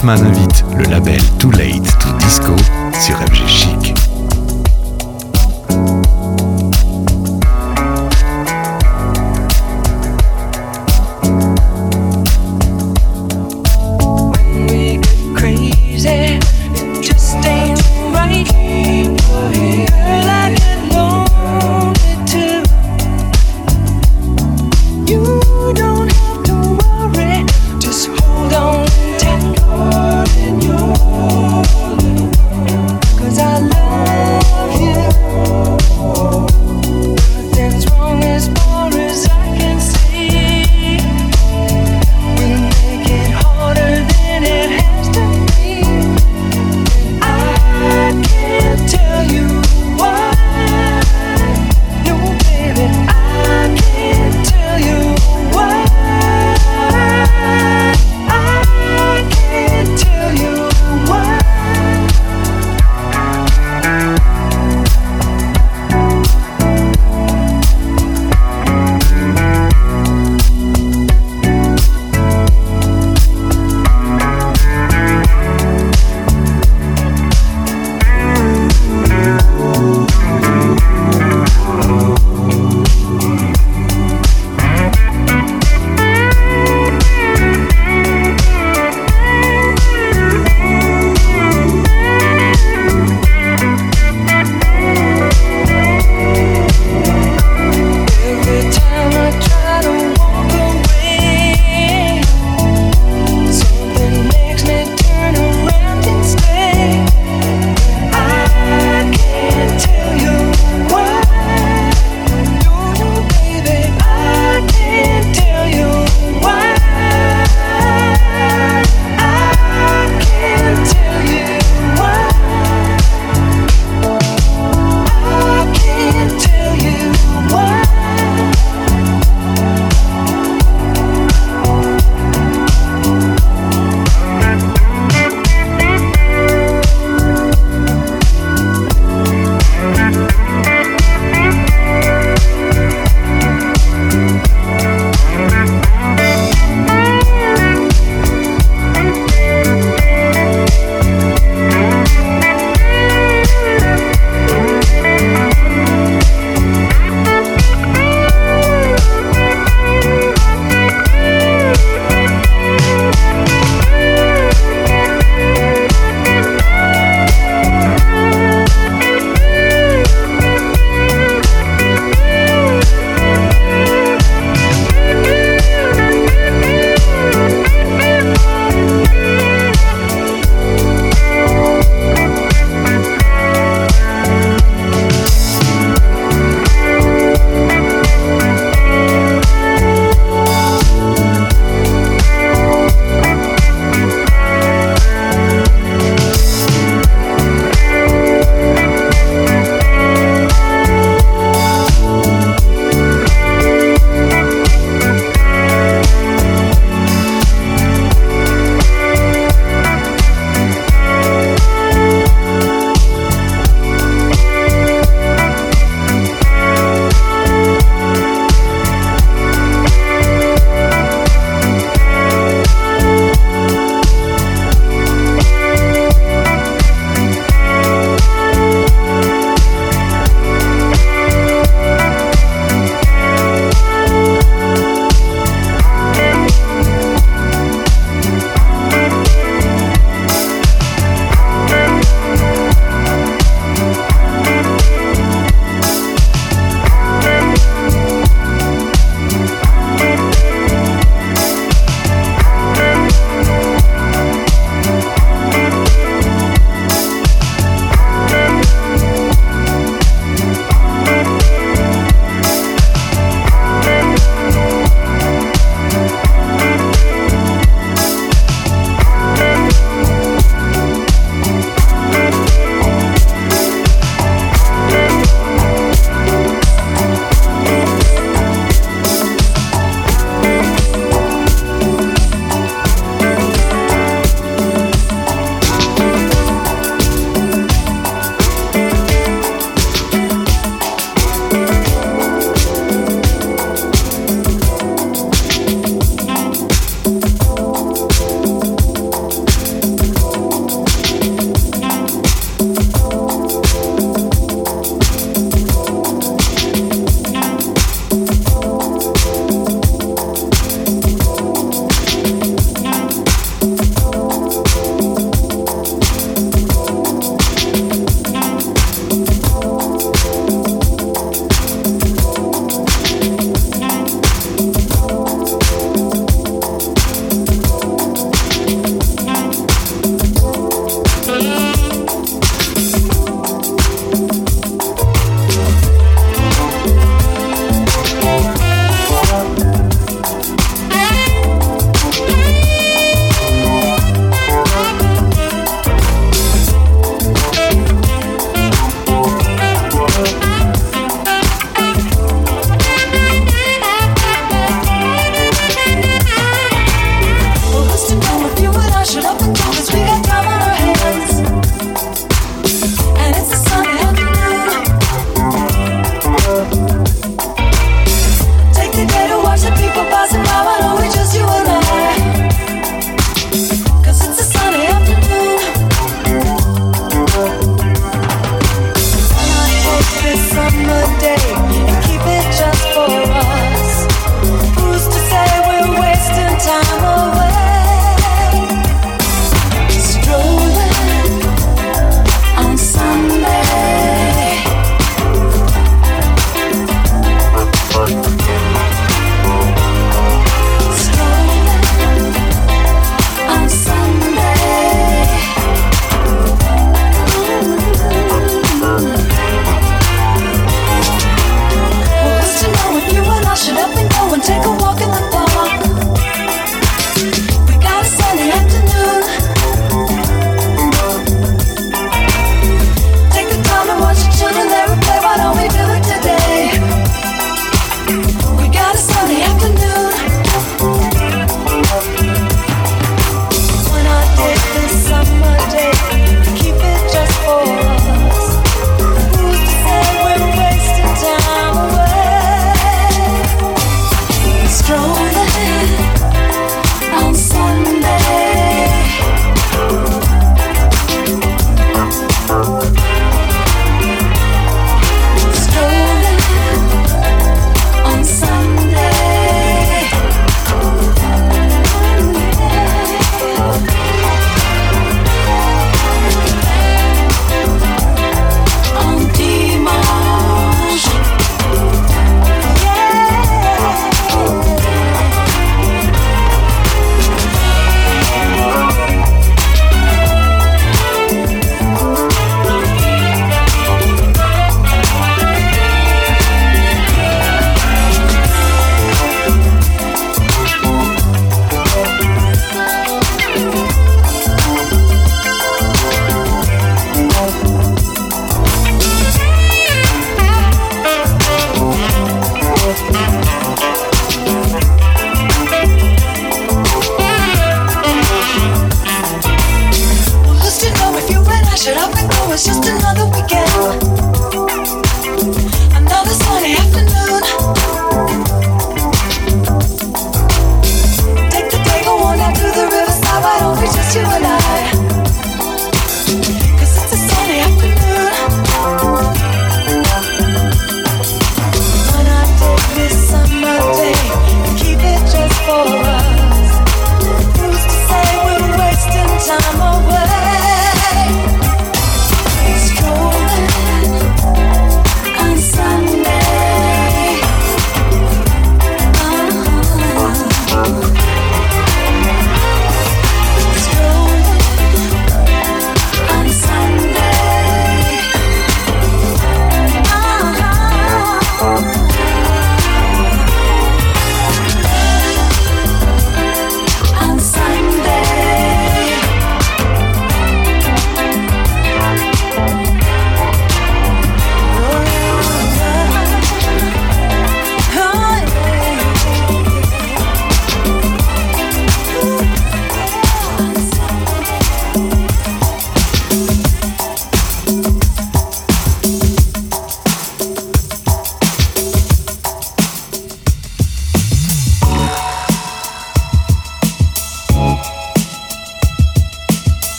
Hoffmann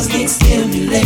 Cause it's stimulating.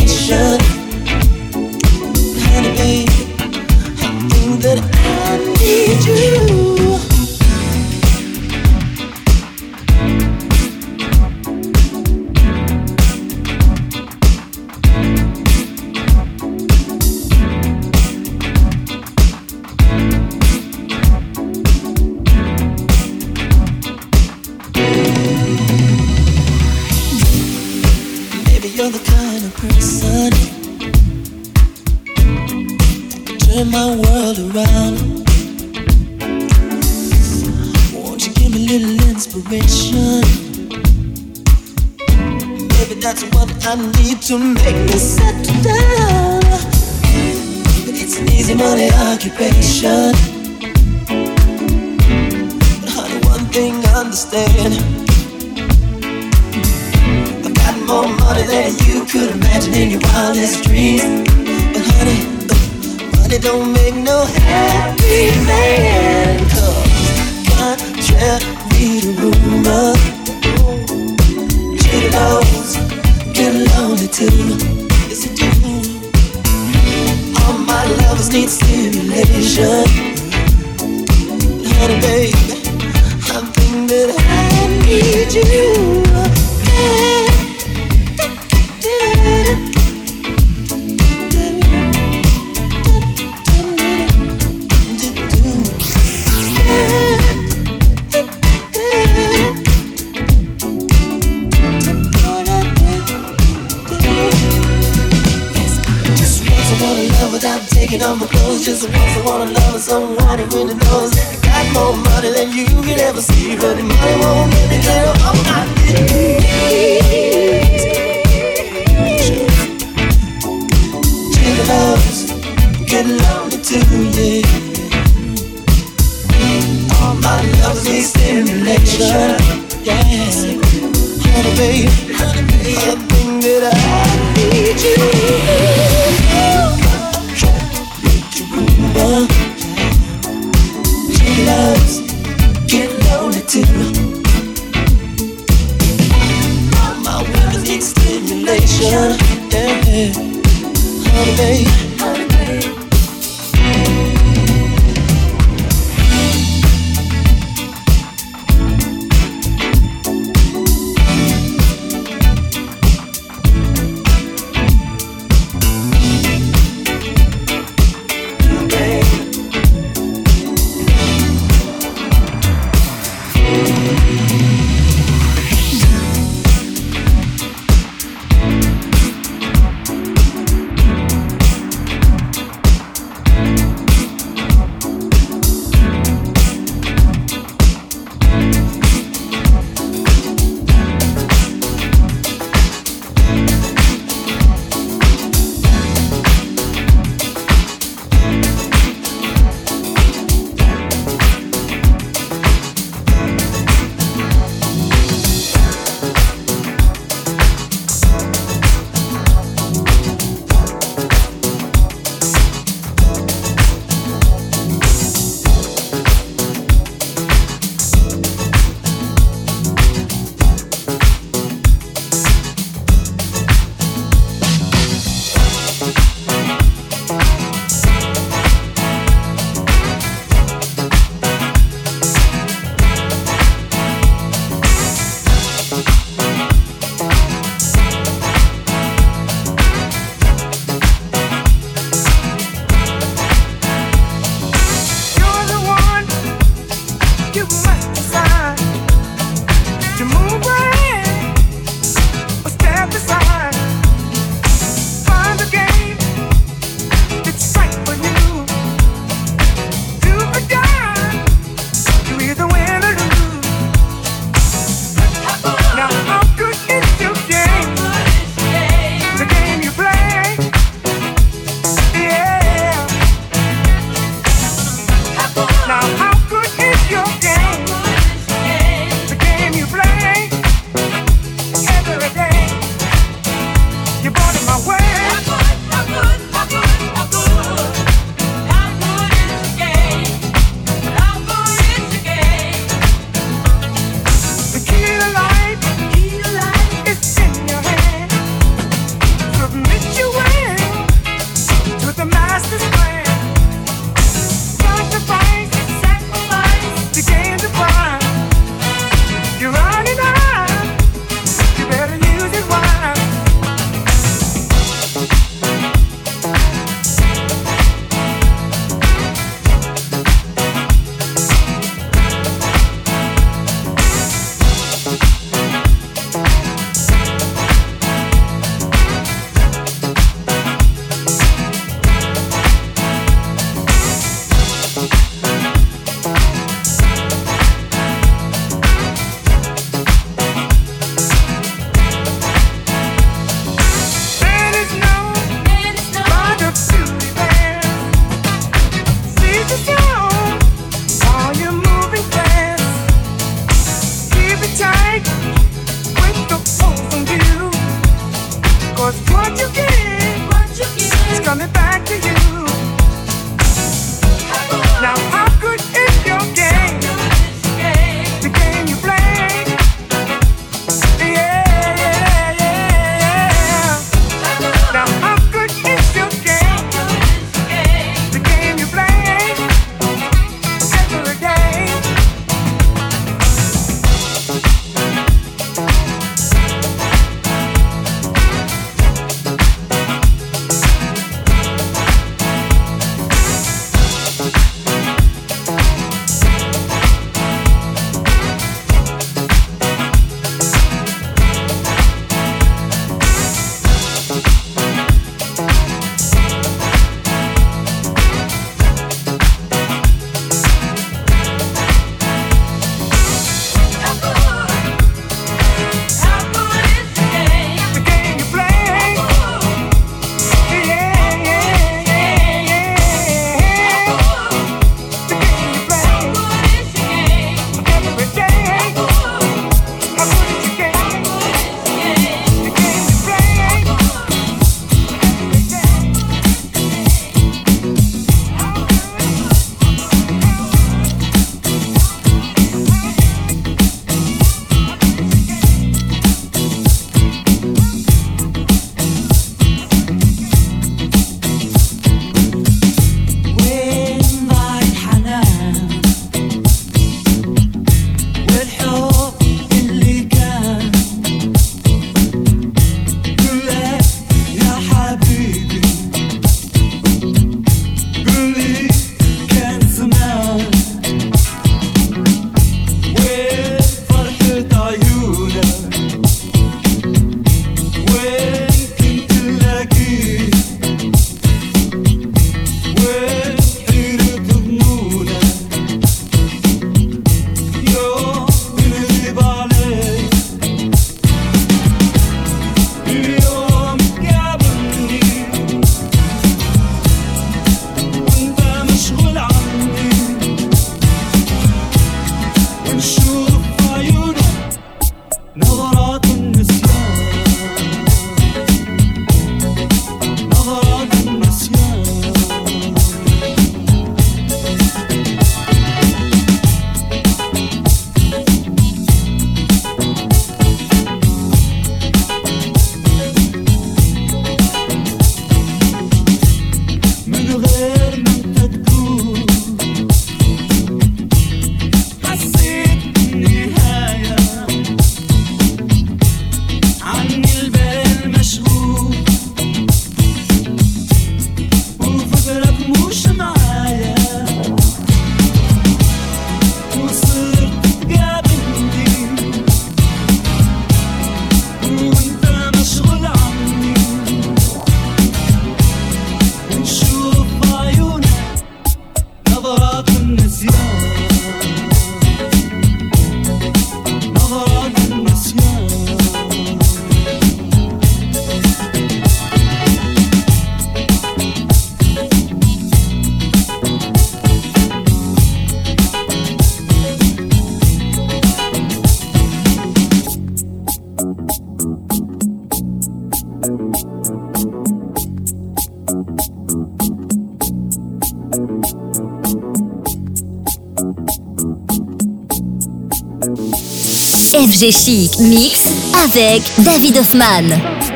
FG Chic Mix avec David Hoffman.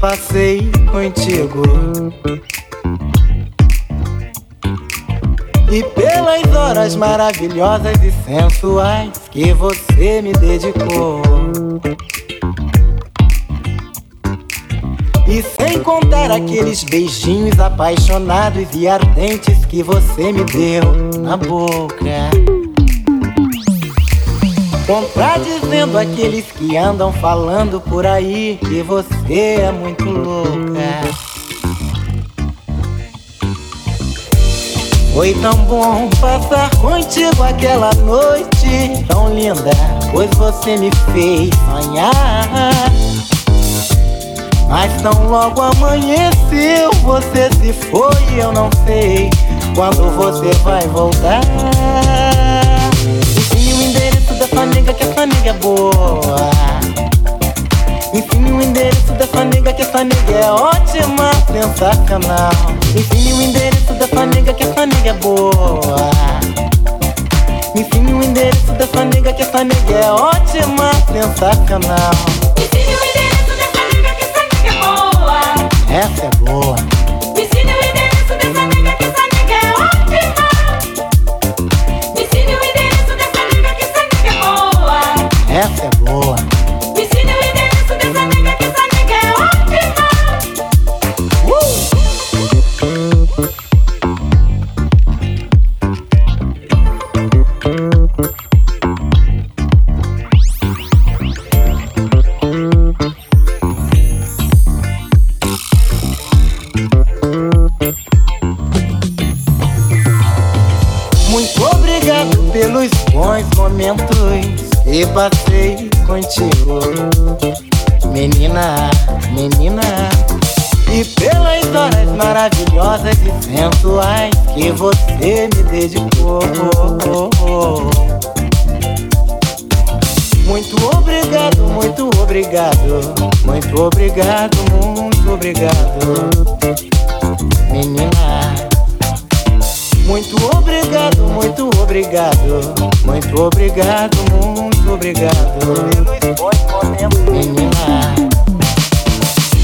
Passei contigo. E pelas horas maravilhosas e sensuais que você me dedicou. E sem contar aqueles beijinhos apaixonados e ardentes que você me deu na boca. Contradizendo aqueles que andam falando por aí que você é muito louca. Foi tão bom passar contigo aquela noite tão linda, pois você me fez sonhar. Mas tão logo amanheceu, você se foi, eu não sei quando você vai voltar nega que essa nega é boa. Ensine o endereço dessa nega que essa nega é ótima, sensacional. Ensine o endereço dessa nega que essa nega é boa. Ensine o endereço dessa nega que essa nega é ótima, sensacional. Ensine o endereço dessa nega que essa nega é boa. Essa é boa. você me dedicou. Muito obrigado, muito obrigado, muito obrigado, muito obrigado, menina. Muito obrigado, muito obrigado, muito obrigado, muito obrigado, menina.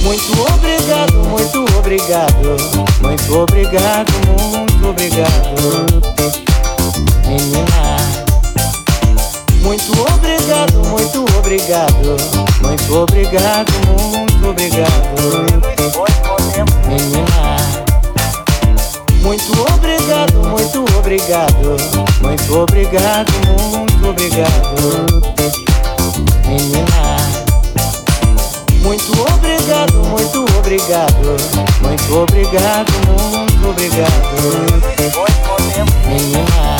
Muito obrigado, muito obrigado, muito obrigado, muito muito obrigado, menina. Muito obrigado, muito obrigado, muito obrigado, muito obrigado, menina. Muito obrigado, muito obrigado, muito obrigado, muito obrigado, menina. Muito obrigado, muito obrigado, muito obrigado, muito бригаду. Меня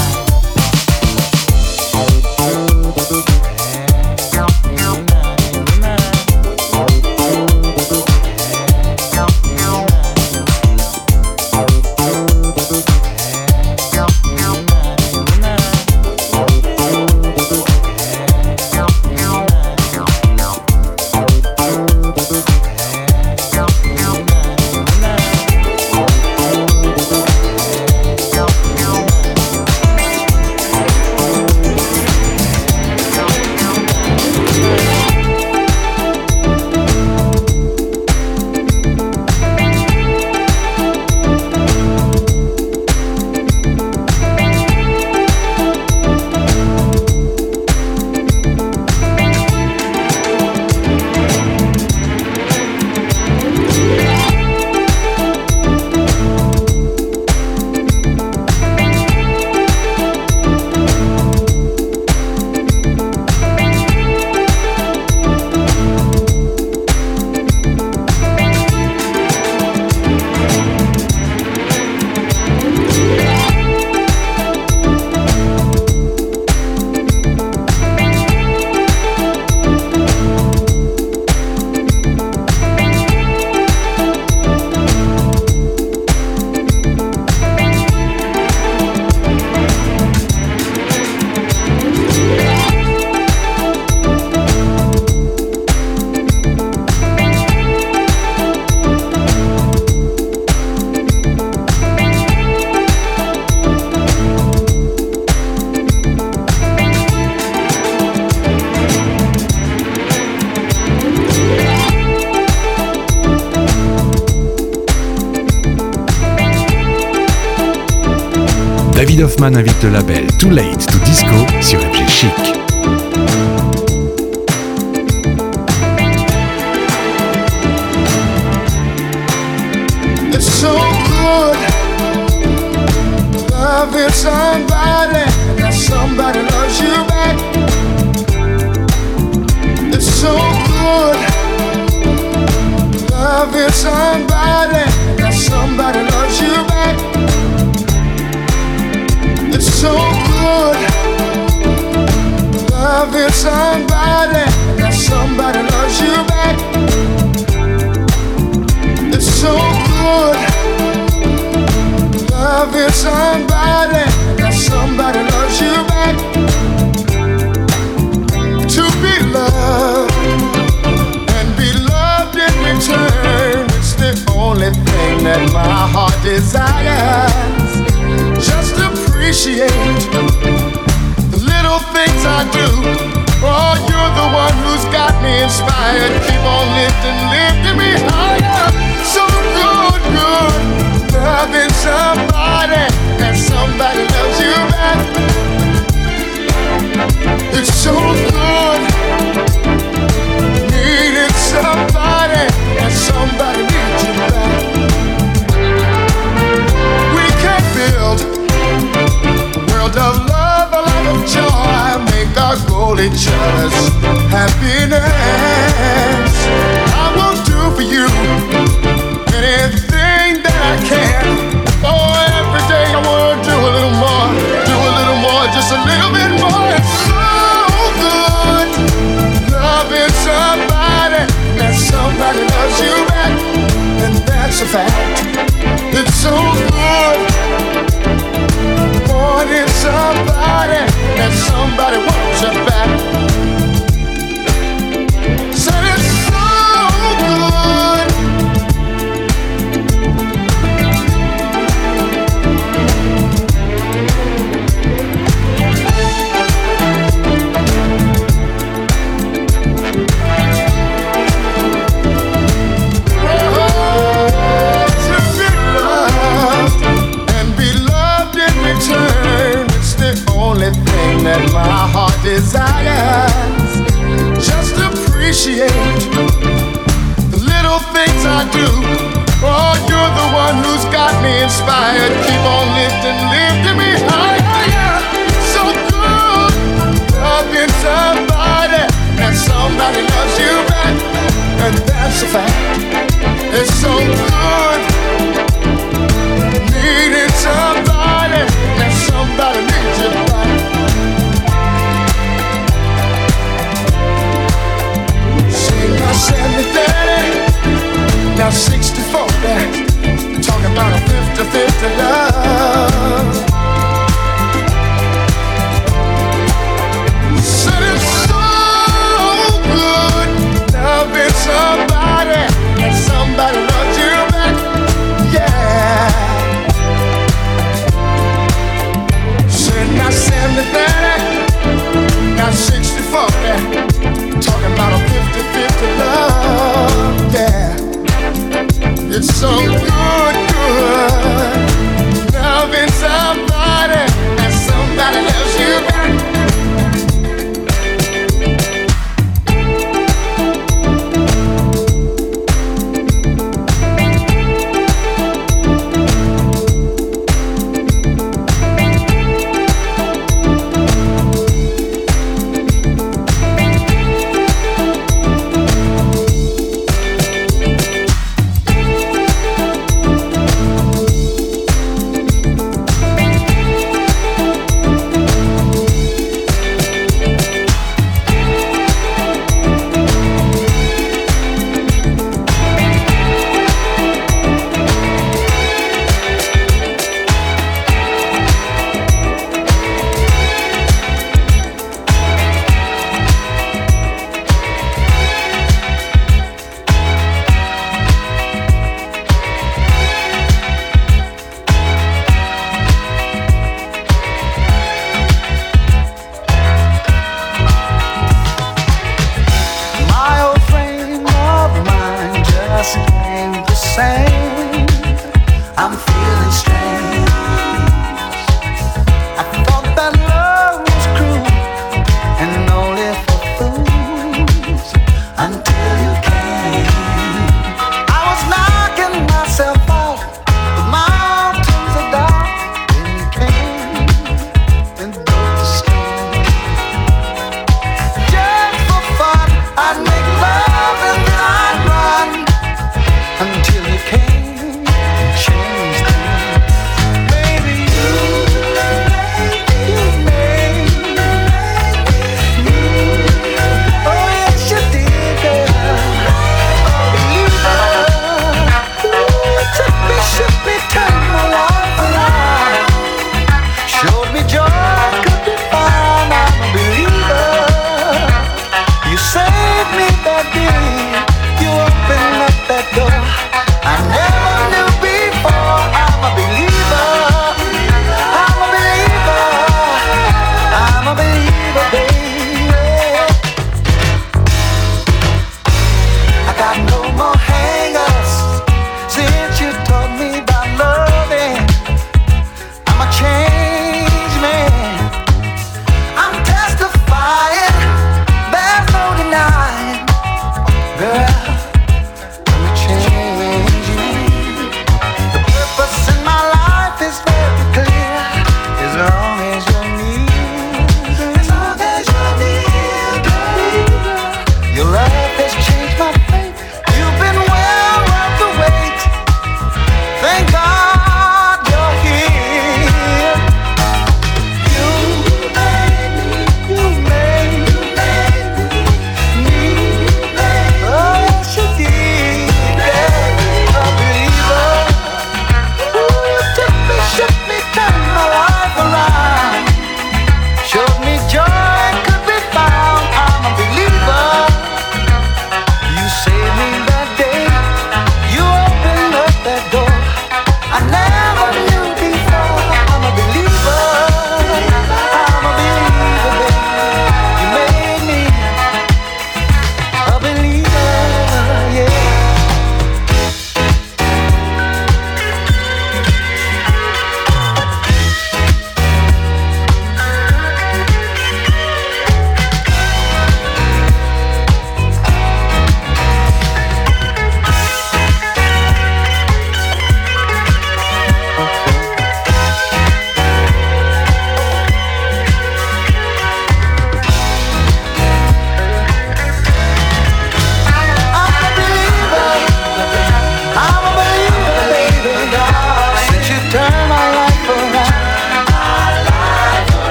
Neumann invite le label.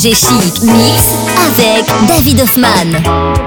FG Chic Mix avec David Hoffman.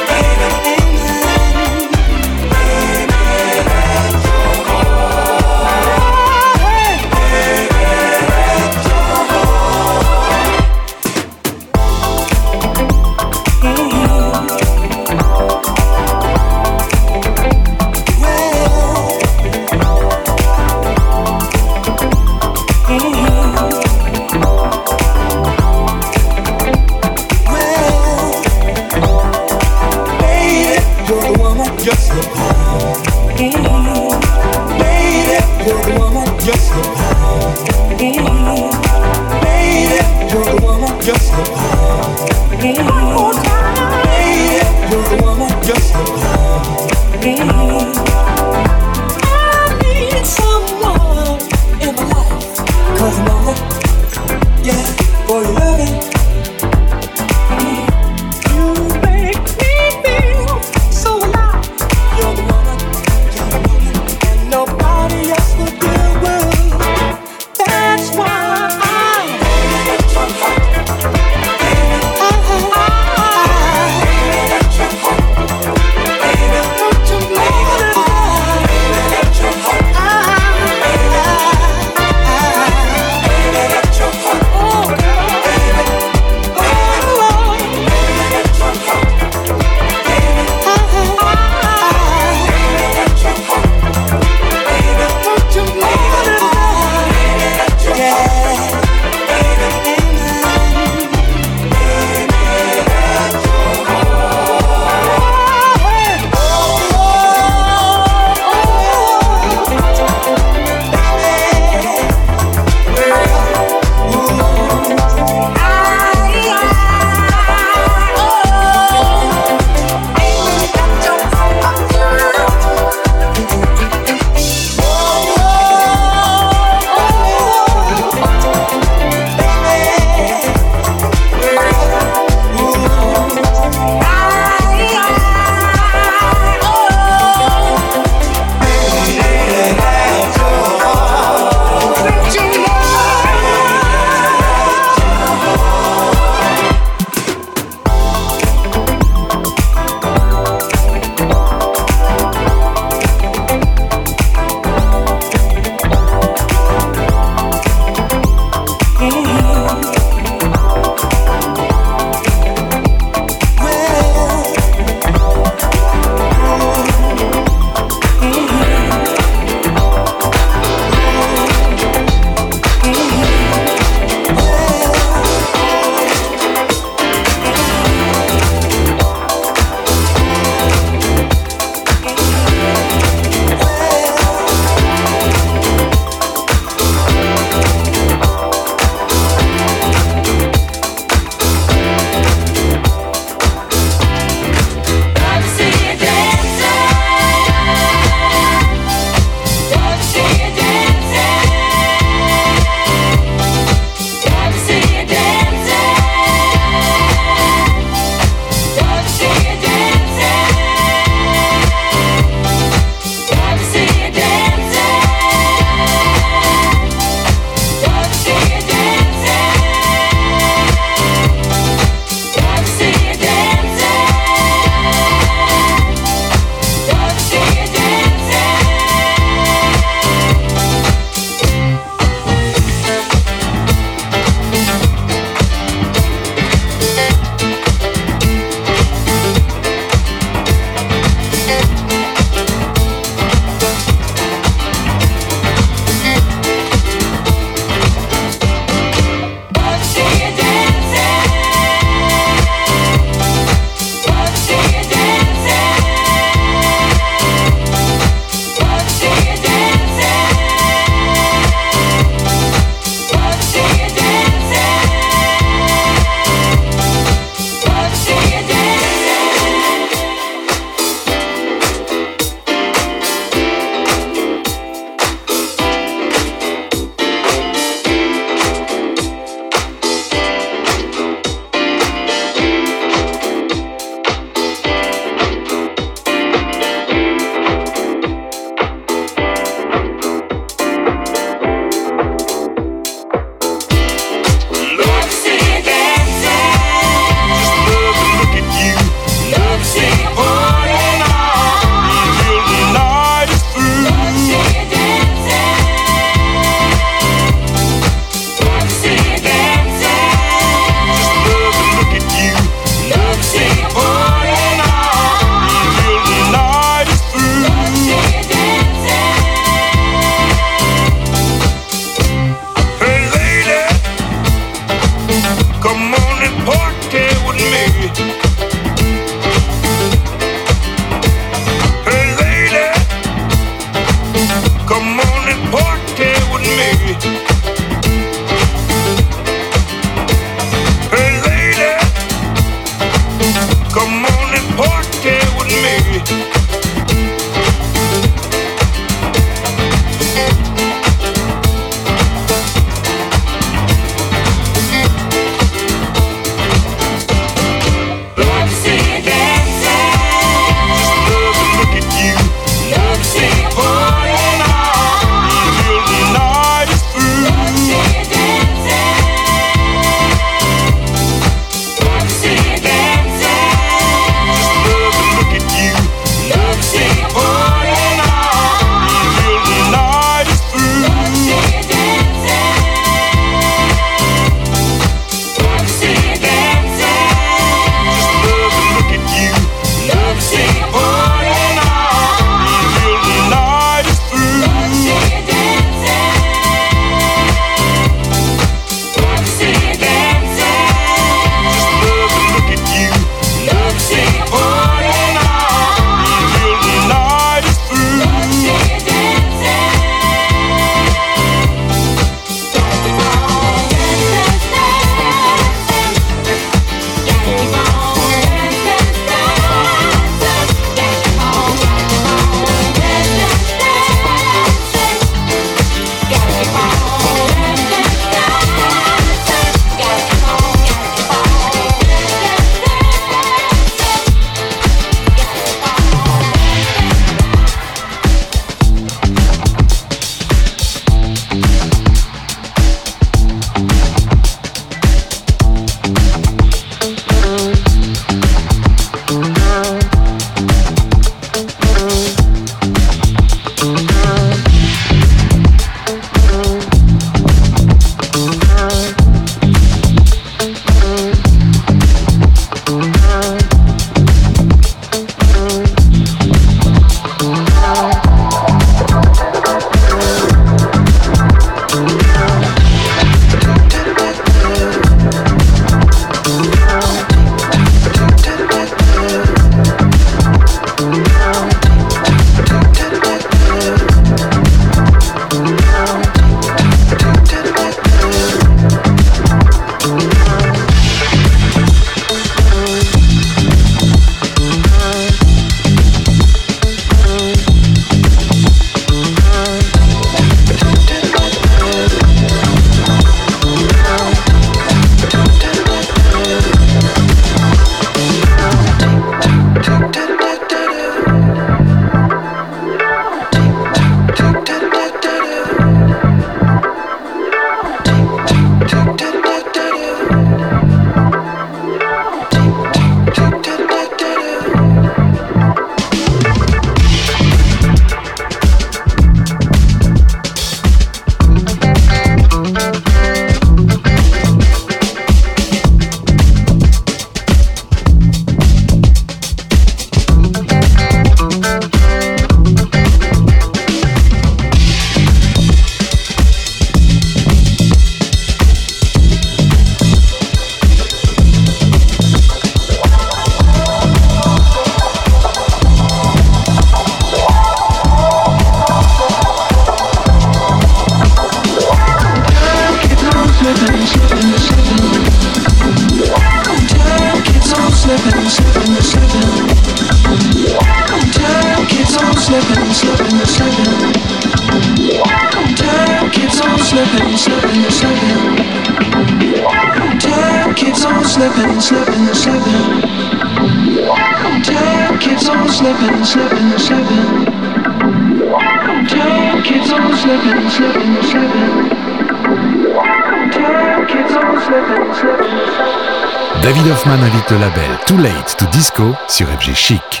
le label Too Late to Disco sur FG Chic.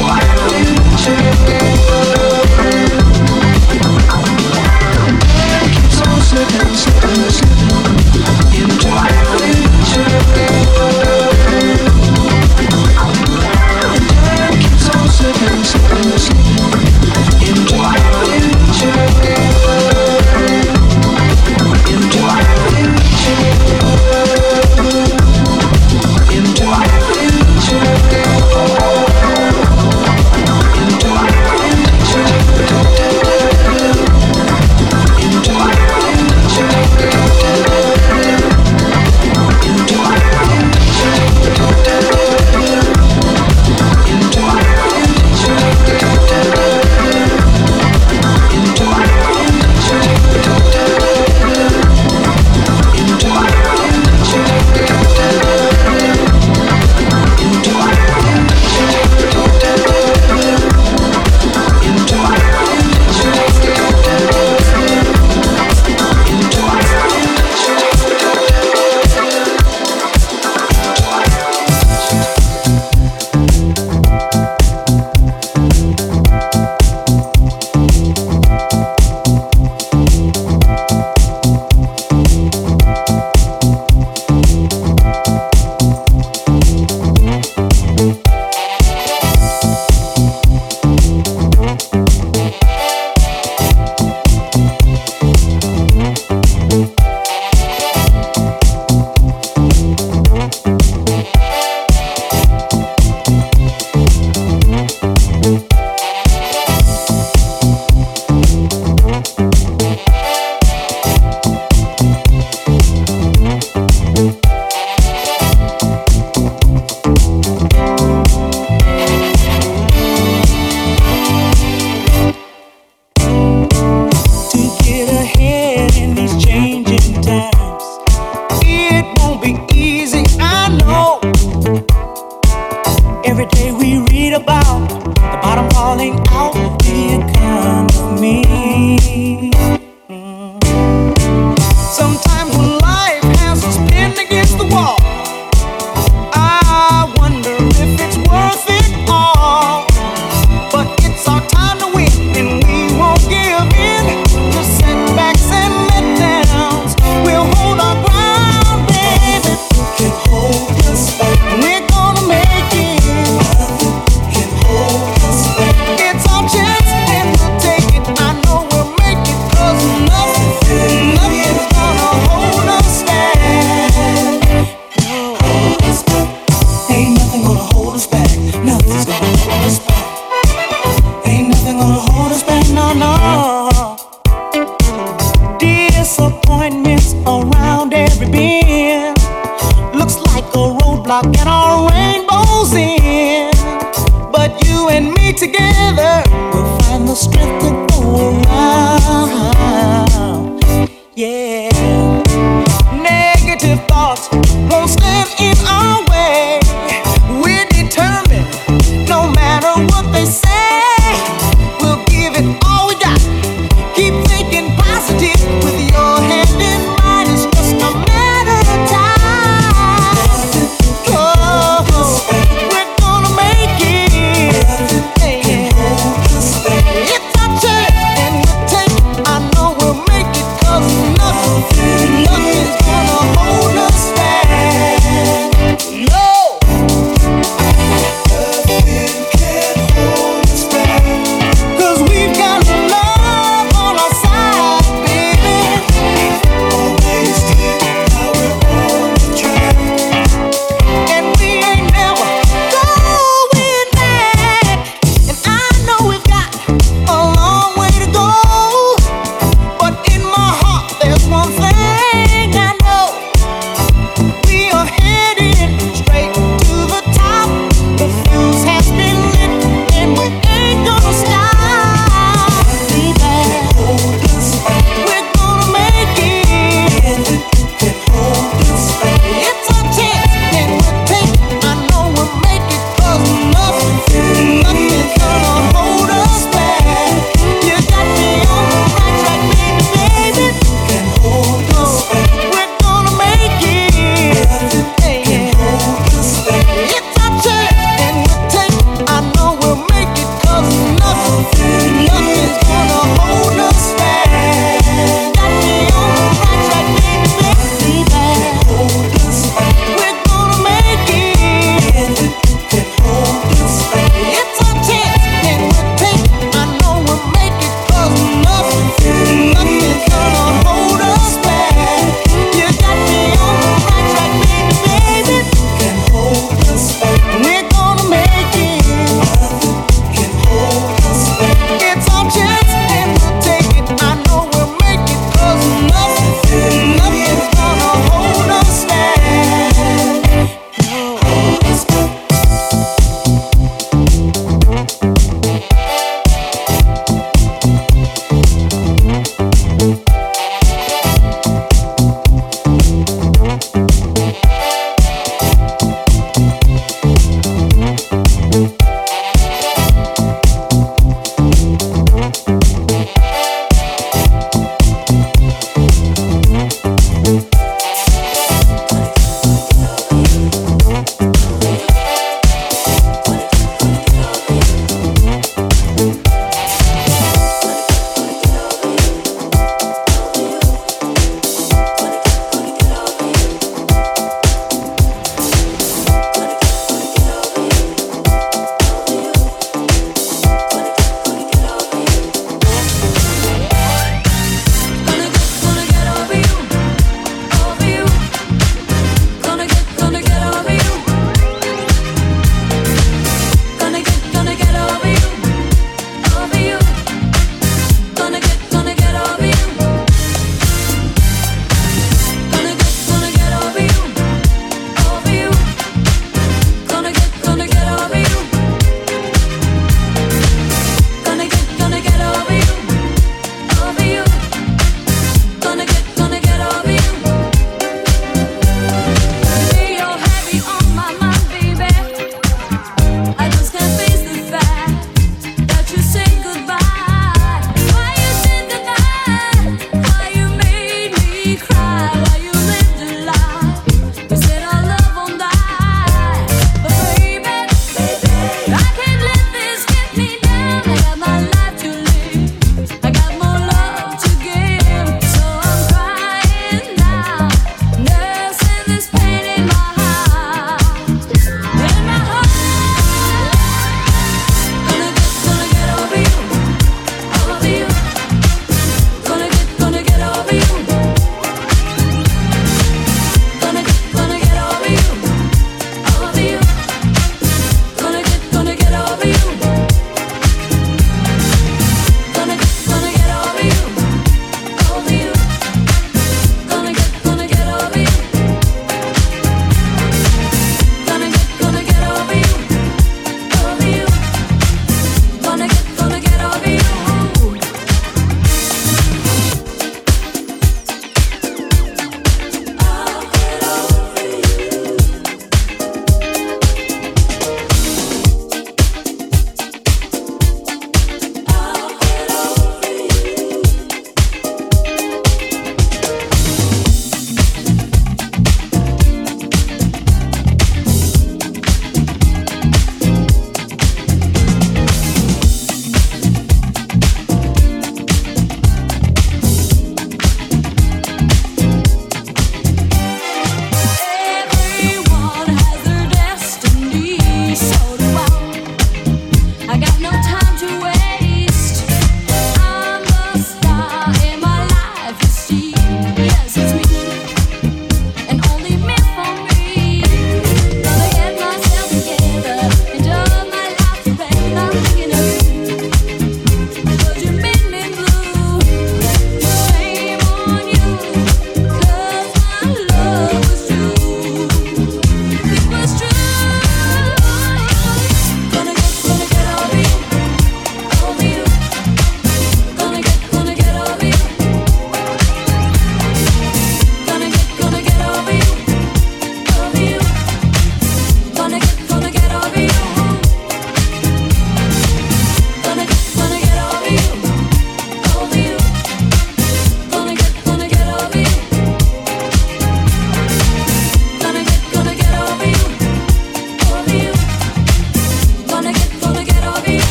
Why you? yeah.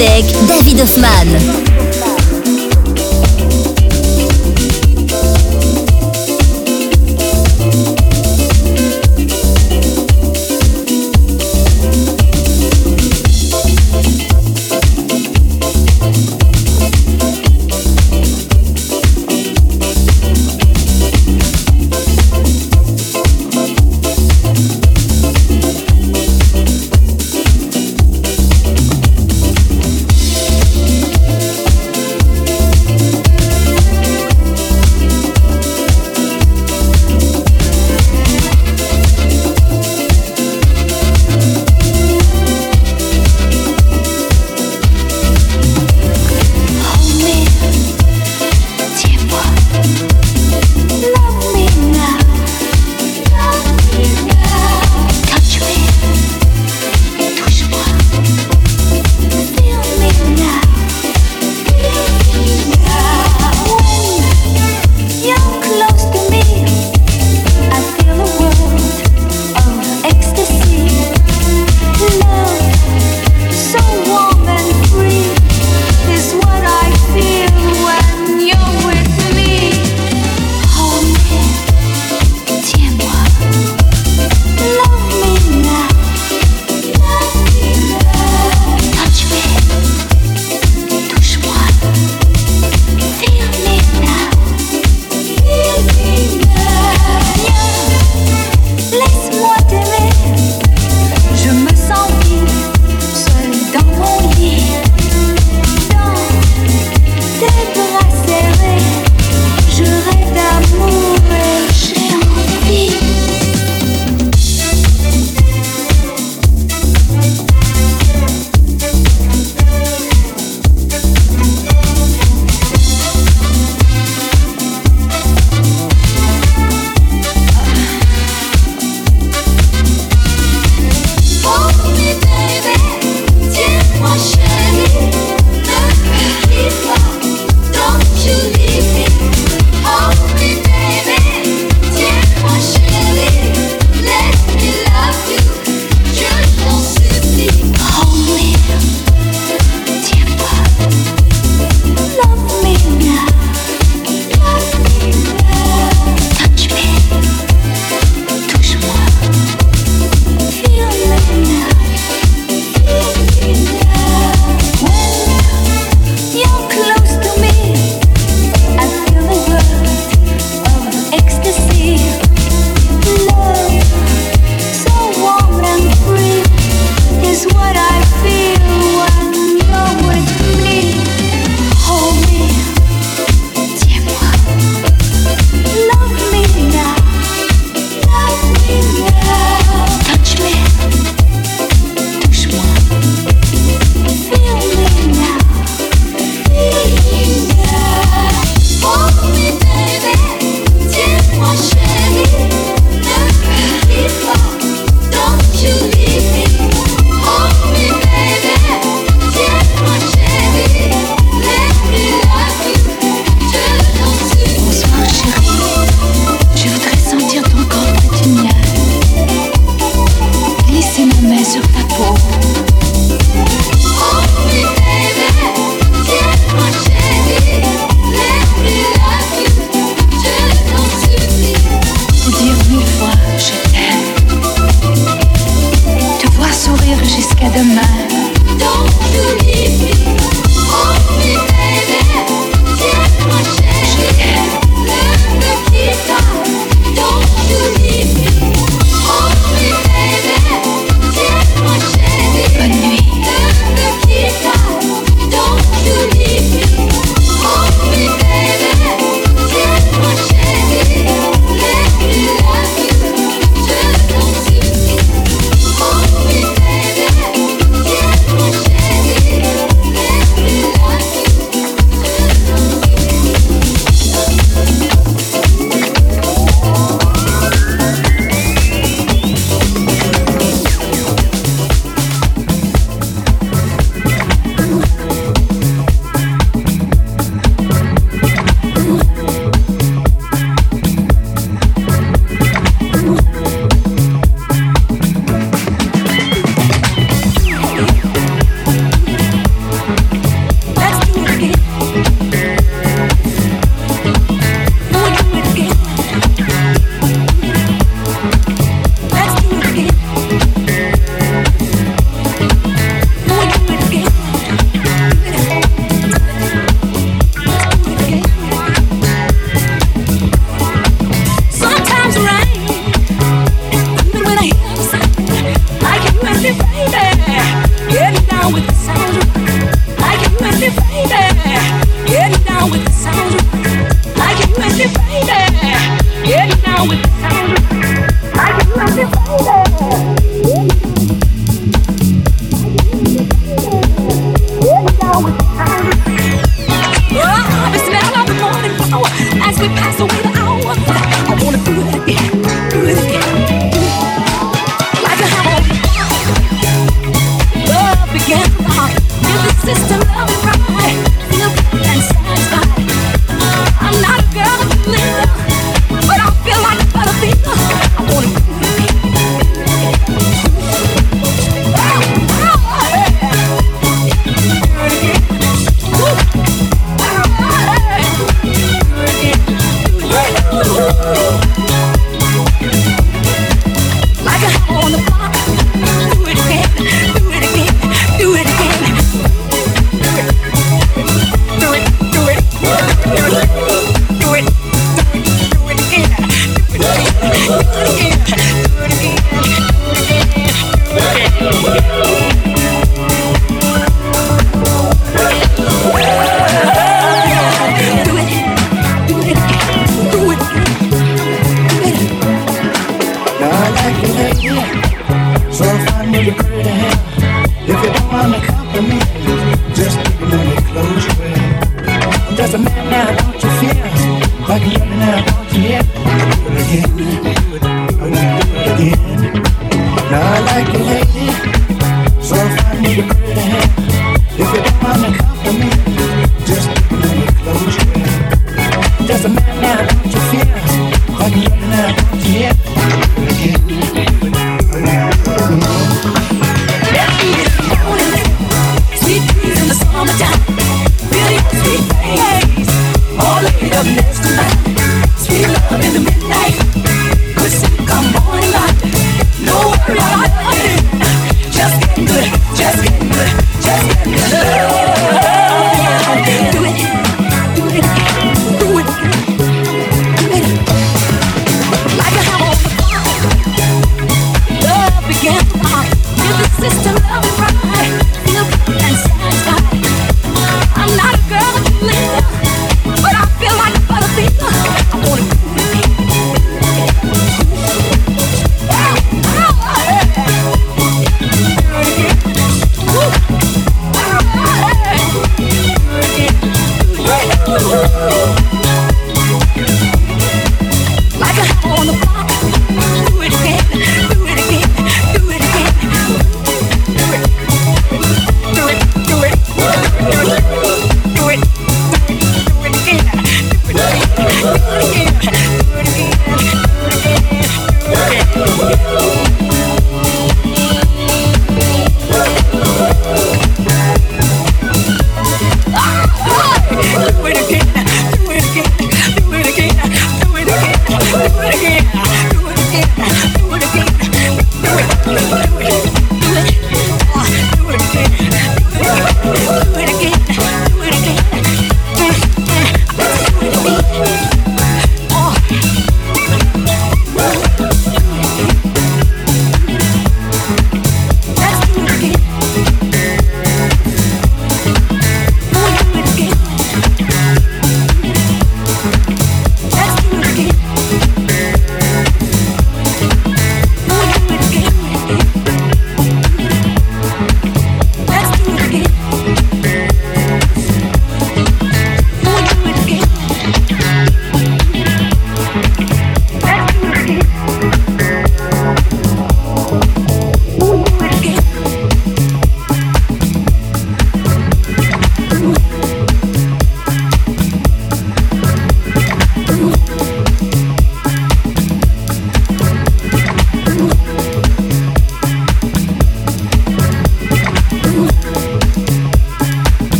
David Hoffman. You're I.